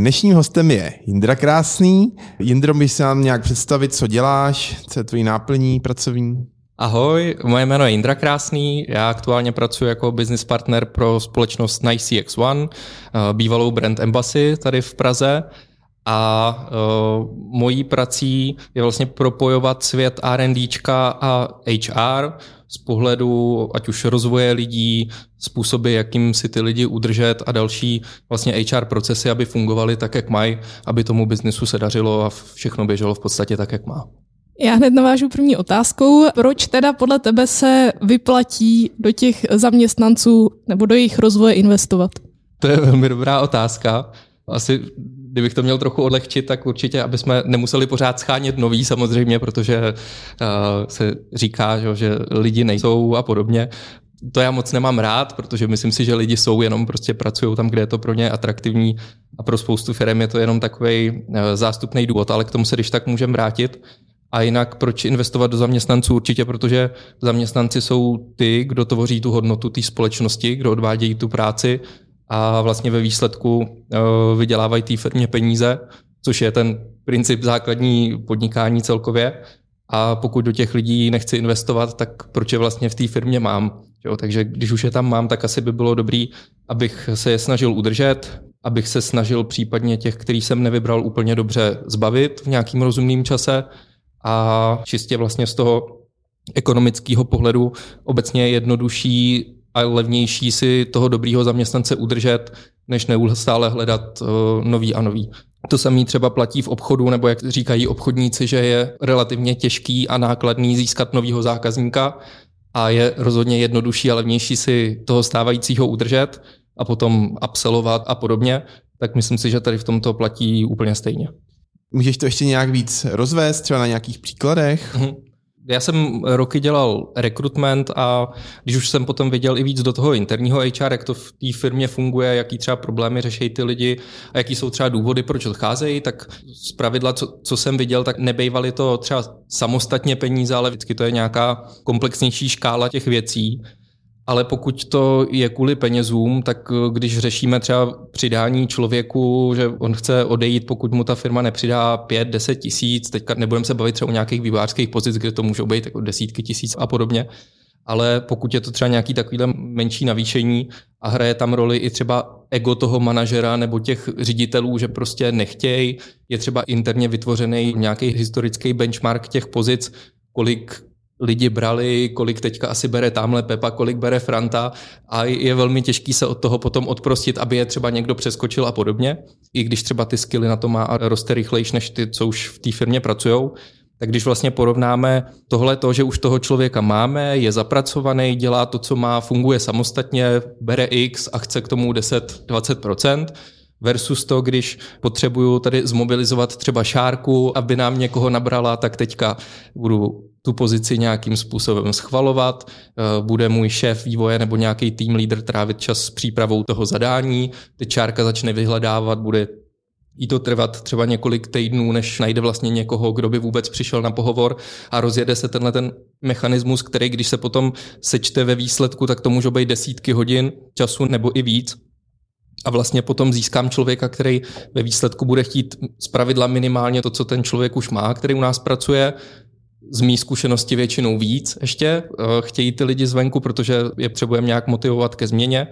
Dnešním hostem je Jindra Krásný. Jindro, bys se nám nějak představit, co děláš, co je tvojí náplní pracovní? Ahoj, moje jméno je Indra Krásný, já aktuálně pracuji jako business partner pro společnost NiceX One, eh, bývalou brand Embassy tady v Praze a uh, mojí prací je vlastně propojovat svět R&Dčka a HR z pohledu ať už rozvoje lidí, způsoby, jakým si ty lidi udržet a další vlastně HR procesy, aby fungovaly tak, jak mají, aby tomu biznesu se dařilo a všechno běželo v podstatě tak, jak má. Já hned navážu první otázkou. Proč teda podle tebe se vyplatí do těch zaměstnanců nebo do jejich rozvoje investovat? To je velmi dobrá otázka. Asi kdybych to měl trochu odlehčit, tak určitě, aby jsme nemuseli pořád schánět nový samozřejmě, protože uh, se říká, že, že lidi nejsou a podobně. To já moc nemám rád, protože myslím si, že lidi jsou jenom prostě pracují tam, kde je to pro ně atraktivní a pro spoustu firm je to jenom takový uh, zástupný důvod, ale k tomu se když tak můžeme vrátit. A jinak proč investovat do zaměstnanců? Určitě, protože zaměstnanci jsou ty, kdo tvoří tu hodnotu té společnosti, kdo odvádějí tu práci a vlastně ve výsledku eh, vydělávají té firmě peníze, což je ten princip základní podnikání celkově. A pokud do těch lidí nechci investovat, tak proč je vlastně v té firmě mám? Jo, takže když už je tam mám, tak asi by bylo dobrý, abych se je snažil udržet, abych se snažil případně těch, který jsem nevybral úplně dobře, zbavit v nějakým rozumným čase a čistě vlastně z toho ekonomického pohledu obecně je jednodušší a levnější si toho dobrýho zaměstnance udržet, než neustále hledat uh, nový a nový. To samé třeba platí v obchodu, nebo jak říkají obchodníci, že je relativně těžký a nákladný získat nového zákazníka a je rozhodně jednodušší a levnější si toho stávajícího udržet a potom upsellovat a podobně, tak myslím si, že tady v tomto platí úplně stejně. Můžeš to ještě nějak víc rozvést, třeba na nějakých příkladech? Mm-hmm. Já jsem roky dělal rekrutment a když už jsem potom viděl i víc do toho interního HR, jak to v té firmě funguje, jaký třeba problémy řeší ty lidi a jaký jsou třeba důvody, proč odcházejí, tak z pravidla, co, co jsem viděl, tak nebejvaly to třeba samostatně peníze, ale vždycky to je nějaká komplexnější škála těch věcí ale pokud to je kvůli penězům, tak eh, když řešíme třeba přidání člověku, že on chce odejít, pokud mu ta firma nepřidá 5-10 tisíc, teďka nebudeme se bavit třeba o nějakých vývářských pozic, kde to můžou být jako desítky tisíc a podobně, ale pokud je to třeba nějaký takovýhle menší navýšení a hraje tam roli i třeba ego toho manažera nebo těch ředitelů, že prostě nechtějí, je třeba interně vytvořený nějaký historický benchmark těch pozic, kolik lidi brali, kolik teďka asi bere tamhle Pepa, kolik bere Franta a je velmi těžký se od toho potom odprostit, aby je třeba někdo přeskočil a podobně. I když třeba ty skily na to má a roste rychlejší než ty, co už v té firmě pracují. Tak když vlastně porovnáme tohle to, že už toho člověka máme, je zapracovaný, dělá to, co má, funguje samostatně, bere X a chce k tomu 10-20%, versus to, když potřebuju tady zmobilizovat třeba šárku, aby nám někoho nabrala, tak teďka budu tu pozici nějakým způsobem schvalovat, eh, bude můj šéf vývoje nebo nějaký tým leader trávit čas s přípravou toho zadání, teď čárka začne vyhledávat, bude jí to trvat třeba několik týdnů, než najde vlastně někoho, kdo by vůbec přišel na pohovor a rozjede se tenhle ten mechanismus, který když se potom sečte ve výsledku, tak to může být desítky hodin času nebo i víc. A vlastně potom získám člověka, který ve výsledku bude chtít zpravidla minimálně to, co ten člověk už má, který u nás pracuje, z mý zkušenosti většinou víc ještě. Eh, chtějí ty lidi zvenku, protože je potřebujeme nějak motivovat ke změně.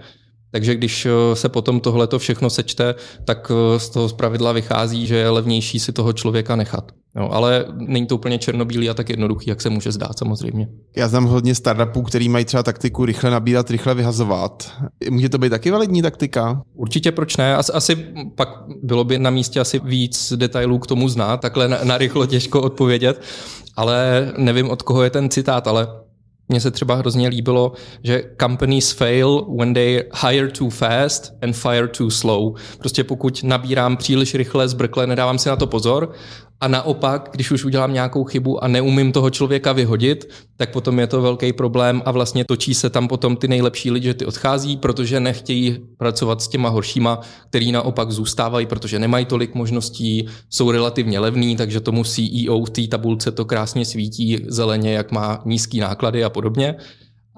Takže když eh, se potom tohleto všechno sečte, tak eh, z toho zpravidla vychází, že je levnější si toho člověka nechat. No, ale není to úplně černobílý a tak jednoduchý, jak se může zdát samozřejmě. Já znám hodně startupů, který mají třeba taktiku rychle nabírat, rychle vyhazovat. Může to být taky validní taktika? Určitě proč ne? Asi, asi pak bylo by na místě asi víc detailů k tomu znát, takhle na, na rychlo těžko odpovědět, ale nevím od koho je ten citát, ale mně se třeba hrozně líbilo, že companies fail when they hire too fast and fire too slow. Prostě pokud nabírám příliš rychle, zbrkle, nedávám si na to pozor a naopak, když už udělám nějakou chybu a neumím toho člověka vyhodit, tak potom je to velký problém a vlastně točí se tam potom ty nejlepší lidi, že ty odchází, protože nechtějí pracovat s těma horšíma, který naopak zůstávají, protože nemají tolik možností, jsou relativně levný, takže tomu CEO v té tabulce to krásně svítí zeleně, jak má nízký náklady a podobně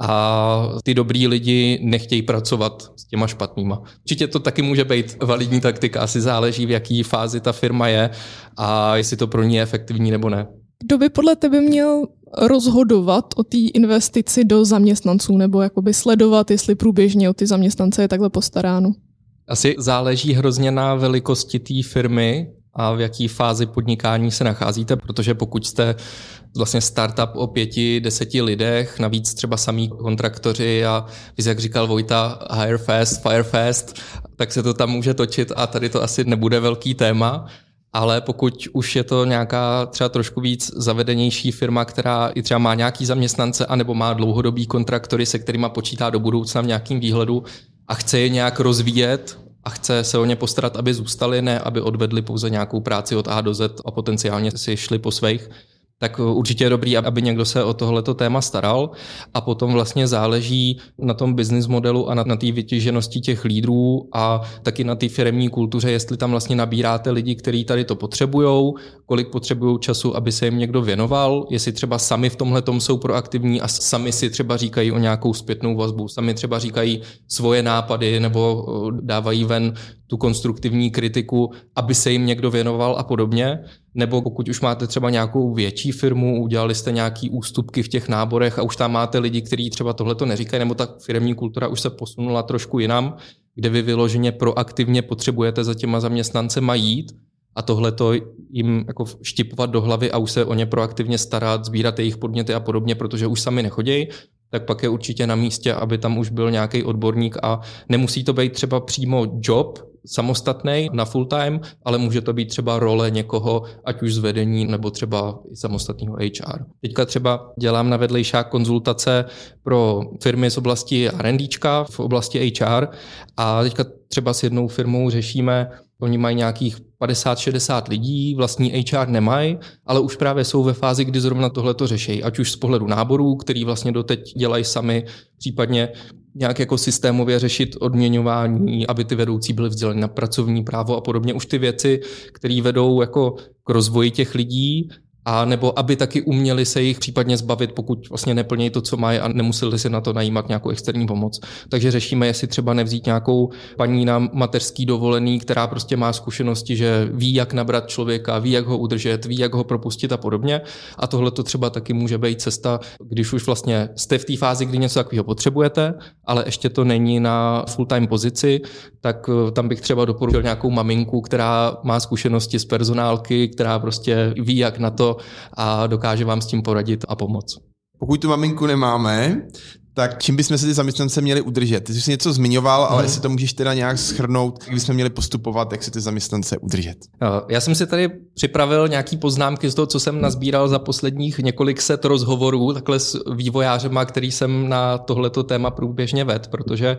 a ty dobrý lidi nechtějí pracovat s těma špatnýma. Určitě to taky může být validní taktika, asi záleží, v jaký fázi ta firma je a jestli to pro ní je efektivní nebo ne. Kdo by podle tebe měl rozhodovat o té investici do zaměstnanců nebo jakoby sledovat, jestli průběžně o ty zaměstnance je takhle postaráno? Asi záleží hrozně na velikosti té firmy a v jaký fázi podnikání se nacházíte, protože pokud jste vlastně startup o pěti, deseti lidech, navíc třeba samý kontraktoři a jak říkal Vojta, hire fast, fire fast, tak se to tam může točit a tady to asi nebude velký téma. Ale pokud už je to nějaká třeba trošku víc zavedenější firma, která i třeba má nějaký zaměstnance anebo má dlouhodobý kontraktory, se kterými počítá do budoucna v nějakým výhledu a chce je nějak rozvíjet a chce se o ně postarat, aby zůstali, ne aby odvedli pouze nějakou práci od A do Z a potenciálně si šli po svých, tak určitě je dobrý, aby někdo se o tohleto téma staral. A potom vlastně záleží na tom business modelu a na, na té vytěženosti těch lídrů a taky na té firmní kultuře, jestli tam vlastně nabíráte lidi, kteří tady to potřebují, kolik potřebují času, aby se jim někdo věnoval, jestli třeba sami v tomhle jsou proaktivní a sami si třeba říkají o nějakou zpětnou vazbu, sami třeba říkají svoje nápady nebo dávají ven tu konstruktivní kritiku, aby se jim někdo věnoval a podobně. Nebo pokud už máte třeba nějakou větší firmu, udělali jste nějaký ústupky v těch náborech a už tam máte lidi, kteří třeba tohleto neříkají, nebo ta firmní kultura už se posunula trošku jinam, kde vy vyloženě proaktivně potřebujete za těma zaměstnancema jít a tohle to jim jako štipovat do hlavy a už se o ně proaktivně starat, sbírat jejich podněty a podobně, protože už sami nechodějí, tak pak je určitě na místě, aby tam už byl nějaký odborník a nemusí to být třeba přímo job, samostatný na full time, ale může to být třeba role někoho, ať už z vedení nebo třeba i samostatného HR. Teďka třeba dělám na vedlejšák konzultace pro firmy z oblasti R&Dčka v oblasti HR a teďka třeba s jednou firmou řešíme, oni mají nějakých 50-60 lidí, vlastní HR nemají, ale už právě jsou ve fázi, kdy zrovna tohle to řeší, ať už z pohledu náborů, který vlastně doteď dělají sami, případně nějak jako systémově řešit odměňování, aby ty vedoucí byly vzděleni na pracovní právo a podobně. Už ty věci, které vedou jako k rozvoji těch lidí a nebo aby taky uměli se jich případně zbavit, pokud vlastně neplnějí to, co mají a nemuseli si na to najímat nějakou externí pomoc. Takže řešíme, jestli třeba nevzít nějakou paní na mateřský dovolený, která prostě má zkušenosti, že ví, jak nabrat člověka, ví, jak ho udržet, ví, jak ho propustit a podobně. A tohle to třeba taky může být cesta, když už vlastně jste v té fázi, kdy něco takového potřebujete, ale ještě to není na full-time pozici, tak eh, tam bych třeba doporučil nějakou maminku, která má zkušenosti z personálky, která prostě ví, jak na to a dokáže vám s tím poradit a pomoct. Pokud tu maminku nemáme, tak čím bychom se ty zaměstnance měli udržet? Ty jsi něco zmiňoval, ale hmm. jestli to můžeš teda nějak schrnout, jak bychom měli postupovat, jak se ty zaměstnance udržet? Já jsem si tady připravil nějaký poznámky z toho, co jsem nazbíral za posledních několik set rozhovorů, takhle s vývojářema, který jsem na tohleto téma průběžně ved, protože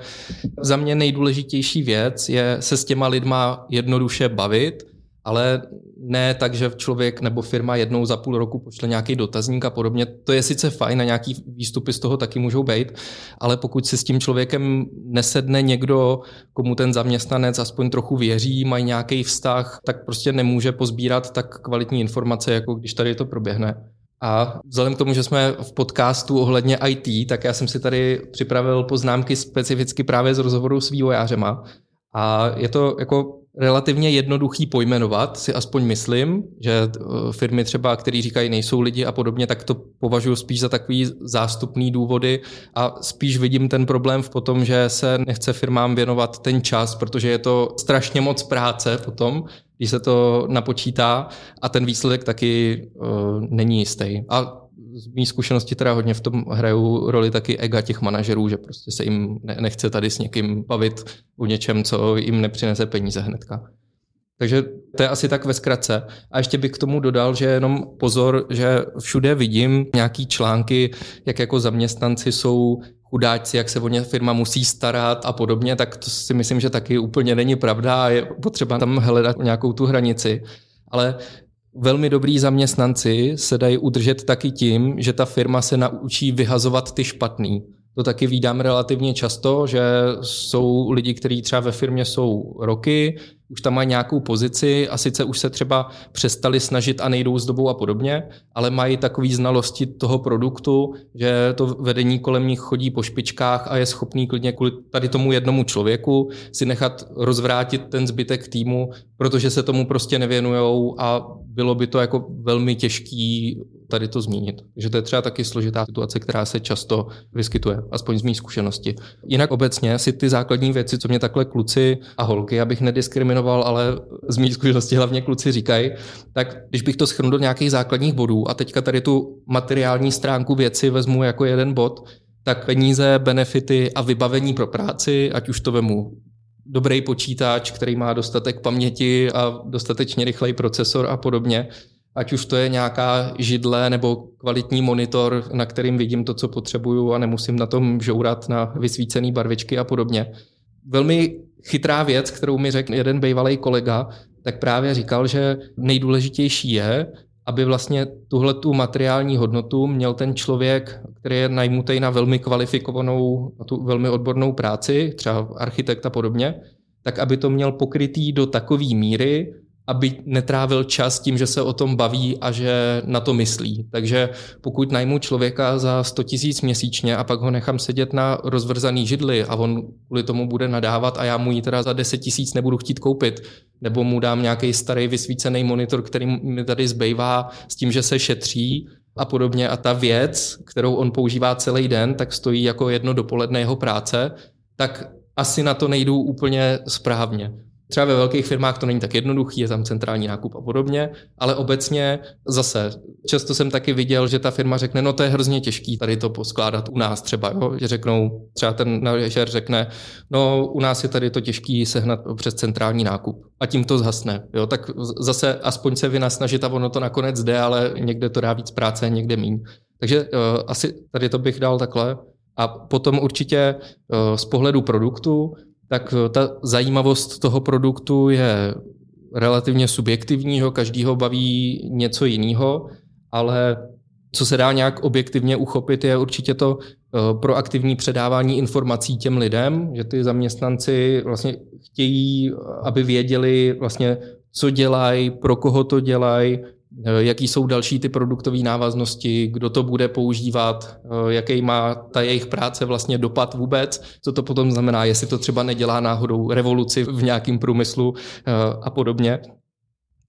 za mě nejdůležitější věc je se s těma lidma jednoduše bavit, ale ne tak, že člověk nebo firma jednou za půl roku pošle nějaký dotazník a podobně. To je sice fajn a nějaký výstupy z toho taky můžou být, ale pokud si s tím člověkem nesedne někdo, komu ten zaměstnanec aspoň trochu věří, mají nějaký vztah, tak prostě nemůže pozbírat tak kvalitní informace, jako když tady to proběhne. A vzhledem k tomu, že jsme v podcastu ohledně IT, tak já jsem si tady připravil poznámky specificky právě z rozhovoru s vývojářema. A je to jako relativně jednoduchý pojmenovat, si aspoň myslím, že eh, firmy třeba, které říkají, nejsou lidi a podobně, tak to považuji spíš za takový zástupný důvody a spíš vidím ten problém v tom, že se nechce firmám věnovat ten čas, protože je to strašně moc práce potom, když se to napočítá a ten výsledek taky uh, není jistý. A z mý zkušenosti teda hodně v tom hrajou roli taky ega těch manažerů, že prostě se jim nechce tady s někým bavit o něčem, co jim nepřinese peníze hnedka. Takže to je asi tak ve zkratce. A ještě bych k tomu dodal, že jenom pozor, že všude vidím nějaký články, jak jako zaměstnanci jsou chudáci, jak se o ně firma musí starat a podobně, tak to si myslím, že taky úplně není pravda a je potřeba tam hledat nějakou tu hranici. Ale velmi dobrý zaměstnanci se dají udržet taky tím, že ta firma se naučí vyhazovat ty špatný. To taky vídám relativně často, že jsou lidi, kteří třeba ve firmě jsou roky, už tam mají nějakou pozici a sice už se třeba přestali snažit a nejdou s dobou a podobně, ale mají takové znalosti toho produktu, že to vedení kolem nich chodí po špičkách a je schopný klidně kvůli tady tomu jednomu člověku si nechat rozvrátit ten zbytek týmu, protože se tomu prostě nevěnujou a bylo by to jako velmi těžký tady to zmínit. Takže to je třeba taky složitá situace, která se často vyskytuje, aspoň z mých zkušenosti. Jinak obecně si ty základní věci, co mě takhle kluci a holky, abych nediskriminoval, ale z mých zkušenosti hlavně kluci říkají, tak když bych to schrnul do nějakých základních bodů a teďka tady tu materiální stránku věci vezmu jako jeden bod, tak peníze, benefity a vybavení pro práci, ať už to vemu dobrý počítač, který má dostatek paměti a dostatečně rychlej procesor a podobně, ať už to je nějaká židle nebo kvalitní monitor, na kterým vidím to, co potřebuju a nemusím na tom žourat na vysvícený barvičky a podobně. Velmi chytrá věc, kterou mi řekl jeden bývalý kolega, tak právě říkal, že nejdůležitější je, aby vlastně tuhle tu materiální hodnotu měl ten člověk, který je najmutý na velmi kvalifikovanou, na tu velmi odbornou práci, třeba architekt a podobně, tak aby to měl pokrytý do takové míry, aby netrávil čas tím, že se o tom baví a že na to myslí. Takže pokud najmu člověka za 100 tisíc měsíčně a pak ho nechám sedět na rozvrzaný židli a on kvůli tomu bude nadávat a já mu ji teda za 10 tisíc nebudu chtít koupit, nebo mu dám nějaký starý vysvícený monitor, který mi tady zbývá s tím, že se šetří a podobně a ta věc, kterou on používá celý den, tak stojí jako jedno dopoledne jeho práce, tak asi na to nejdou úplně správně. Třeba ve velkých firmách to není tak jednoduchý, je tam centrální nákup a podobně, ale obecně zase často jsem taky viděl, že ta firma řekne, no to je hrozně těžký tady to poskládat u nás třeba, jo? že řeknou, třeba ten manažer řekne, no u nás je tady to těžký sehnat přes centrální nákup a tím to zhasne. Jo? Tak zase aspoň se vynasnažit a ono to nakonec jde, ale někde to dá víc práce, někde míň. Takže uh, asi tady to bych dal takhle. A potom určitě uh, z pohledu produktu tak eh, ta zajímavost toho produktu je relativně subjektivního, každýho baví něco jiného, ale co se dá nějak objektivně uchopit, je určitě to eh, proaktivní předávání informací těm lidem, že ty zaměstnanci vlastně chtějí, aby věděli vlastně, co dělají, pro koho to dělají, jaký jsou další ty produktové návaznosti, kdo to bude používat, eh, jaký má ta jejich práce vlastně dopad vůbec, co to potom znamená, jestli to třeba nedělá náhodou revoluci v nějakém průmyslu eh, a podobně.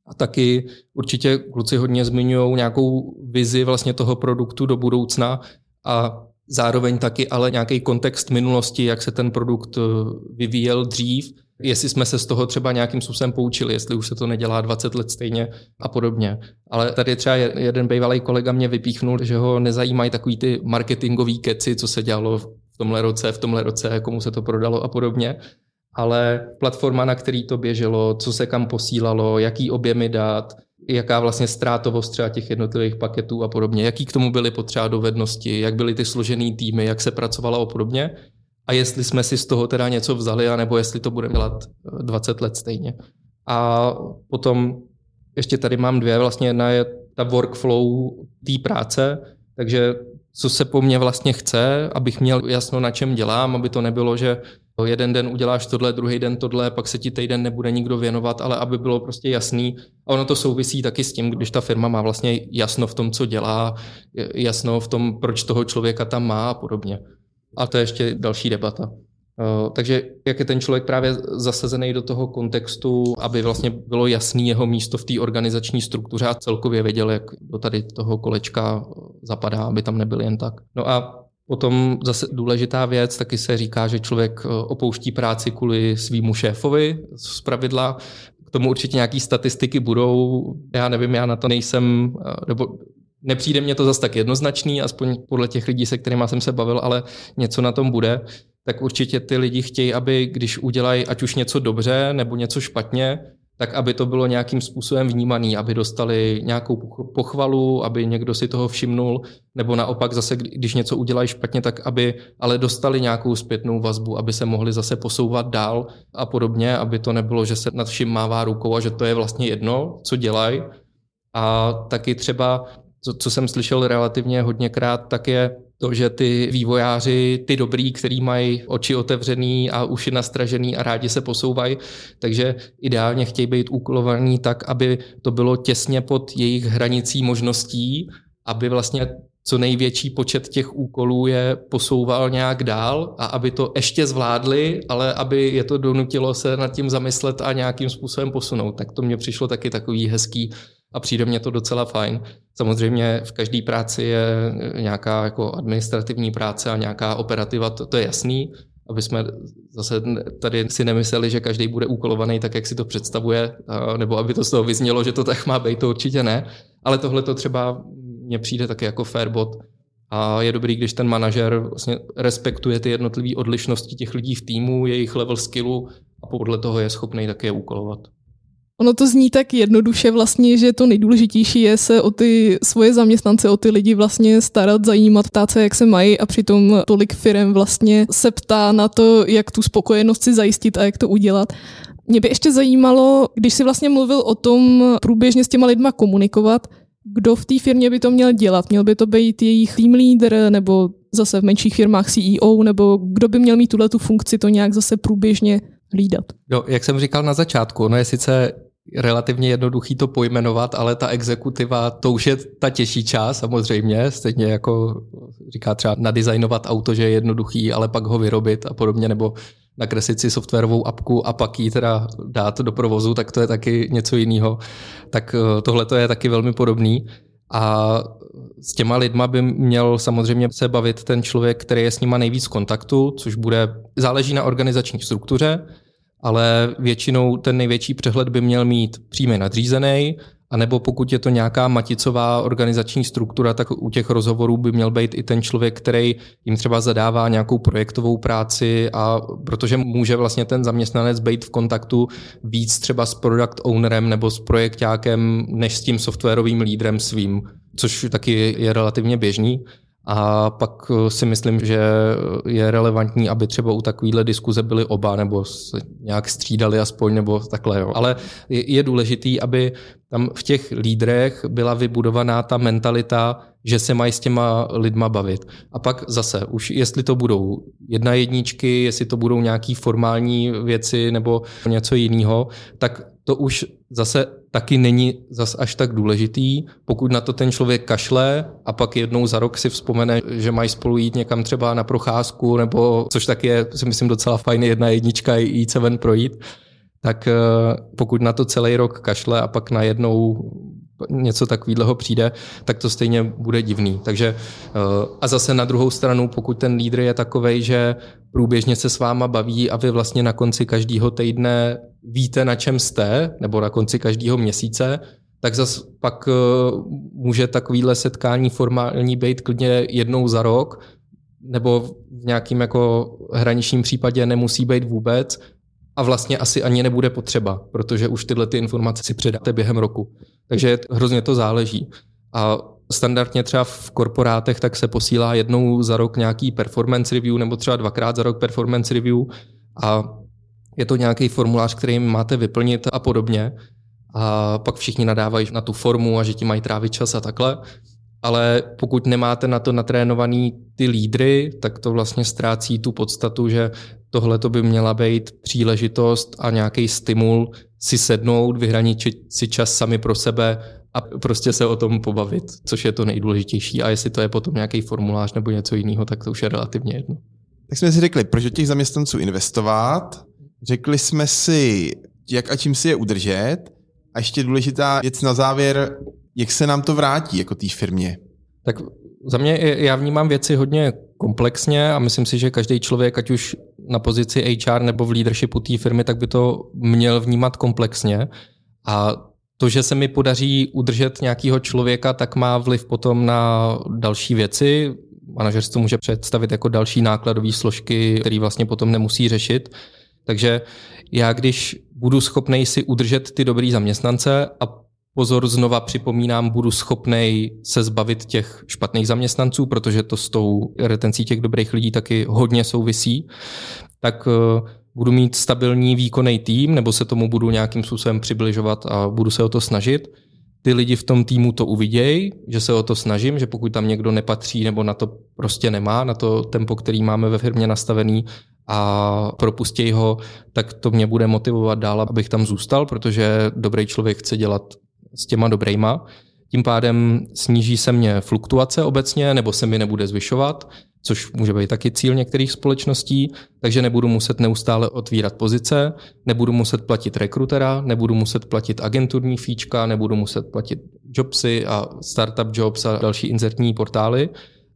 A taky určitě kluci hodně zmiňují nějakou vizi vlastně toho produktu do budoucna a zároveň taky ale nějaký kontext minulosti, jak se ten produkt vyvíjel dřív jestli jsme se z toho třeba nějakým způsobem poučili, jestli už se to nedělá 20 let stejně a podobně. Ale tady třeba jeden bývalý kolega mě vypíchnul, že ho nezajímají takový ty marketingový keci, co se dělalo v tomhle roce, v tomhle roce, komu se to prodalo a podobně. Ale platforma, na který to běželo, co se kam posílalo, jaký objemy dát, jaká vlastně ztrátovost třeba těch jednotlivých paketů a podobně, jaký k tomu byly potřeba dovednosti, jak byly ty složený týmy, jak se pracovalo a podobně a jestli jsme si z toho teda něco vzali, anebo jestli to budeme dělat 20 let stejně. A potom ještě tady mám dvě, vlastně jedna je ta workflow té práce, takže co se po mně vlastně chce, abych měl jasno, na čem dělám, aby to nebylo, že jeden den uděláš tohle, druhý den tohle, pak se ti týden nebude nikdo věnovat, ale aby bylo prostě jasný. A ono to souvisí taky s tím, když ta firma má vlastně jasno v tom, co dělá, jasno v tom, proč toho člověka tam má a podobně. A to je ještě další debata. Eh, takže jak je ten člověk právě zasazený do toho kontextu, aby vlastně bylo jasný jeho místo v té organizační struktuře a celkově věděl, jak do tady toho kolečka zapadá, aby tam nebyl jen tak. No a Potom zase důležitá věc, taky se říká, že člověk eh, opouští práci kvůli svýmu šéfovi z pravidla, tomu určitě nějaký statistiky budou. Já nevím, já na to nejsem, nebo nepřijde mě to zas tak jednoznačný, aspoň podle těch lidí, se kterými jsem se bavil, ale něco na tom bude. Tak určitě ty lidi chtějí, aby když udělají ať už něco dobře nebo něco špatně, tak aby to bylo nějakým způsobem vnímaný, aby dostali nějakou pochvalu, aby někdo si toho všimnul, nebo naopak zase, když něco udělají špatně, tak aby ale dostali nějakou zpětnou vazbu, aby se mohli zase posouvat dál a podobně, aby to nebylo, že se nad vším mává rukou a že to je vlastně jedno, co dělají. A taky třeba, co, co jsem slyšel relativně hodněkrát, tak je to, že ty vývojáři, ty dobrý, který mají oči otevřený a uši nastražený a rádi se posouvají, takže ideálně chtějí být úkolovaný tak, aby to bylo těsně pod jejich hranicí možností, aby vlastně co největší počet těch úkolů je posouval nějak dál a aby to ještě zvládli, ale aby je to donutilo se nad tím zamyslet a nějakým způsobem posunout. Tak to mně přišlo taky takový hezký a přijde mně to docela fajn. Samozřejmě v každé práci je nějaká jako administrativní práce a nějaká operativa, to, to je jasný, aby jsme zase tady si nemysleli, že každý bude úkolovaný tak, jak si to představuje, nebo aby to z toho vyznělo, že to tak má být, to určitě ne. Ale tohle to třeba mně přijde taky jako fair bod. A je dobrý, když ten manažer vlastně respektuje ty jednotlivé odlišnosti těch lidí v týmu, jejich level skillu a podle toho je schopný také úkolovat. Ono to zní tak jednoduše vlastně, že to nejdůležitější je se o ty svoje zaměstnance, o ty lidi vlastně starat, zajímat, ptát se, jak se mají a přitom tolik firm vlastně se ptá na to, jak tu spokojenost si zajistit a jak to udělat. Mě by ještě zajímalo, když si vlastně mluvil o tom průběžně s těma lidma komunikovat, kdo v té firmě by to měl dělat? Měl by to být jejich team leader nebo zase v menších firmách CEO, nebo kdo by měl mít tuhle tu funkci to nějak zase průběžně hlídat? Jo, jak jsem říkal na začátku, ono je sice relativně jednoduchý to pojmenovat, ale ta exekutiva, to už je ta těžší část samozřejmě, stejně jako říká třeba nadizajnovat auto, že je jednoduchý, ale pak ho vyrobit a podobně, nebo nakreslit si softwarovou apku a pak ji teda dát do provozu, tak to je taky něco jiného. Tak eh, tohle to je taky velmi podobný. A s těma lidma by měl samozřejmě se bavit ten člověk, který je s nima nejvíc v kontaktu, což bude, záleží na organizační struktuře, ale většinou ten největší přehled by měl mít přímě nadřízený, a nebo pokud je to nějaká maticová organizační struktura, tak u těch rozhovorů by měl být i ten člověk, který jim třeba zadává nějakou projektovou práci a protože může vlastně ten zaměstnanec být v kontaktu víc třeba s product ownerem nebo s projektákem, než s tím softwarovým lídrem svým, což taky je relativně běžný. A pak eh, si myslím, že je relevantní, aby třeba u takovéhle diskuze byly oba, nebo se nějak střídali aspoň, nebo takhle. Jo. Ale je důležitý, aby tam v těch lídrech byla vybudovaná ta mentalita, že se mají s těma lidma bavit. A pak zase, už jestli to budou jedna jedničky, jestli to budou nějaký formální věci nebo něco jiného, tak to už zase taky není zas až tak důležitý, pokud na to ten člověk kašle a pak jednou za rok si vzpomene, že mají spolu jít někam třeba na procházku, nebo což taky je, si myslím, docela fajn jedna jednička jít se ven projít, tak eh, pokud na to celý rok kašle a pak najednou něco takového přijde, tak to stejně bude divný. Takže eh, a zase na druhou stranu, pokud ten lídr je takový, že průběžně se s váma baví a vy vlastně na konci každého týdne víte, na čem jste, nebo na konci každého měsíce, tak zase pak eh, může takovýhle setkání formální být klidně jednou za rok, nebo v nějakým jako hraničním případě nemusí být vůbec a vlastně asi ani nebude potřeba, protože už tyhle ty informace si předáte během roku. Takže hrozně to záleží. A standardně třeba v korporátech tak se posílá jednou za rok nějaký performance review nebo třeba dvakrát za rok performance review a je to nějaký formulář, který máte vyplnit a podobně. A pak všichni nadávají na tu formu a že ti mají trávit čas a takhle. Ale pokud nemáte na to natrénovaný ty lídry, tak to vlastně ztrácí tu podstatu, že tohle to by měla být příležitost a nějaký stimul si sednout, vyhraničit si čas sami pro sebe a prostě se o tom pobavit, což je to nejdůležitější. A jestli to je potom nějaký formulář nebo něco jiného, tak to už je relativně jedno. Tak jsme si řekli, proč do těch zaměstnanců investovat, řekli jsme si, jak a čím si je udržet a ještě důležitá věc na závěr, jak se nám to vrátí jako té firmě. Tak Za mě já vnímám věci hodně komplexně a myslím si, že každý člověk, ať už na pozici HR nebo v leadershipu té firmy, tak by to měl vnímat komplexně. A to, že se mi podaří udržet nějakého člověka, tak má vliv potom na další věci. Manažerstvo může představit jako další nákladové složky, které vlastně potom nemusí řešit. Takže já, když budu schopný si udržet ty dobrý zaměstnance a pozor, znova připomínám, budu schopný se zbavit těch špatných zaměstnanců, protože to s tou retencí těch dobrých lidí taky hodně souvisí, tak eh, budu mít stabilní výkonný tým, nebo se tomu budu nějakým způsobem přibližovat a budu se o to snažit. Ty lidi v tom týmu to uvidějí, že se o to snažím, že pokud tam někdo nepatří nebo na to prostě nemá, na to tempo, který máme ve firmě nastavený, a propustí ho, tak to mě bude motivovat dál, abych tam zůstal, protože dobrý člověk chce dělat s těma dobrejma. Tím pádem sníží se mě fluktuace obecně, nebo se mi nebude zvyšovat, což může být taky cíl některých společností, takže nebudu muset neustále otvírat pozice, nebudu muset platit rekrutera, nebudu muset platit agenturní fíčka, nebudu muset platit jobsy a startup jobs a další inzertní portály.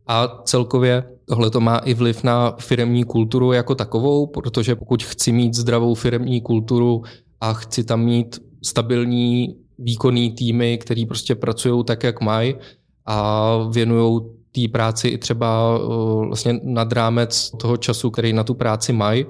A celkově tohle to má i vliv na firemní kulturu jako takovou, protože pokud chci mít zdravou firemní kulturu a chci tam mít stabilní výkonný týmy, který prostě pracují tak, jak mají a věnují té práci i třeba vlastně nad rámec toho času, který na tu práci mají.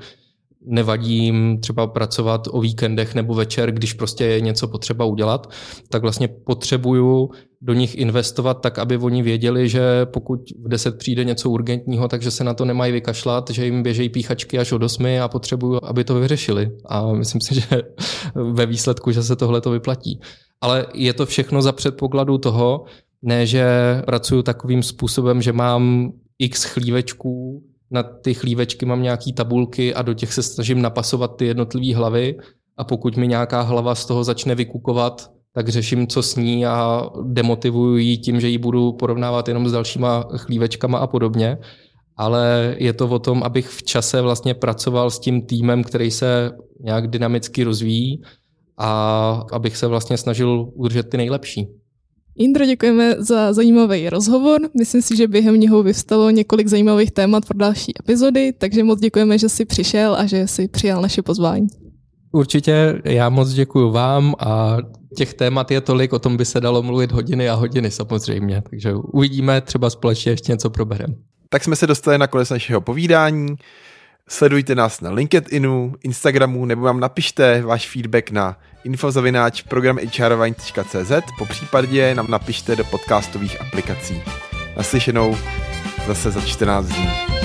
Nevadí jim třeba pracovat o víkendech nebo večer, když prostě je něco potřeba udělat, tak vlastně potřebuju do nich investovat tak, aby oni věděli, že pokud v 10 přijde něco urgentního, takže se na to nemají vykašlat, že jim běžejí píchačky až od 8 a potřebují, aby to vyřešili. A myslím si, že ve výsledku, že se tohle to vyplatí. Ale je to všechno za předpokladu toho, ne, že pracuju takovým způsobem, že mám x chlívečků, na ty chlívečky mám nějaký tabulky a do těch se snažím napasovat ty jednotlivé hlavy a pokud mi nějaká hlava z toho začne vykukovat, tak řeším, co s ní a demotivuju ji tím, že ji budu porovnávat jenom s dalšíma chlívečkama a podobně. Ale je to o tom, abych v čase vlastně pracoval s tím týmem, který se nějak dynamicky rozvíjí a abych se vlastně snažil udržet ty nejlepší. Indro, děkujeme za zajímavý rozhovor. Myslím si, že během něho vyvstalo několik zajímavých témat pro další epizody, takže moc děkujeme, že jsi přišel a že jsi přijal naše pozvání. Určitě, já moc děkuji vám a těch témat je tolik, o tom by se dalo mluvit hodiny a hodiny samozřejmě, takže uvidíme, třeba společně ještě něco proberem. Tak jsme se dostali na konec našeho povídání. Sledujte nás na LinkedInu, Instagramu nebo vám napište váš feedback na infozavináč programhrvine.cz po případě nám napište do podcastových aplikací. Naslyšenou zase za 14 dní.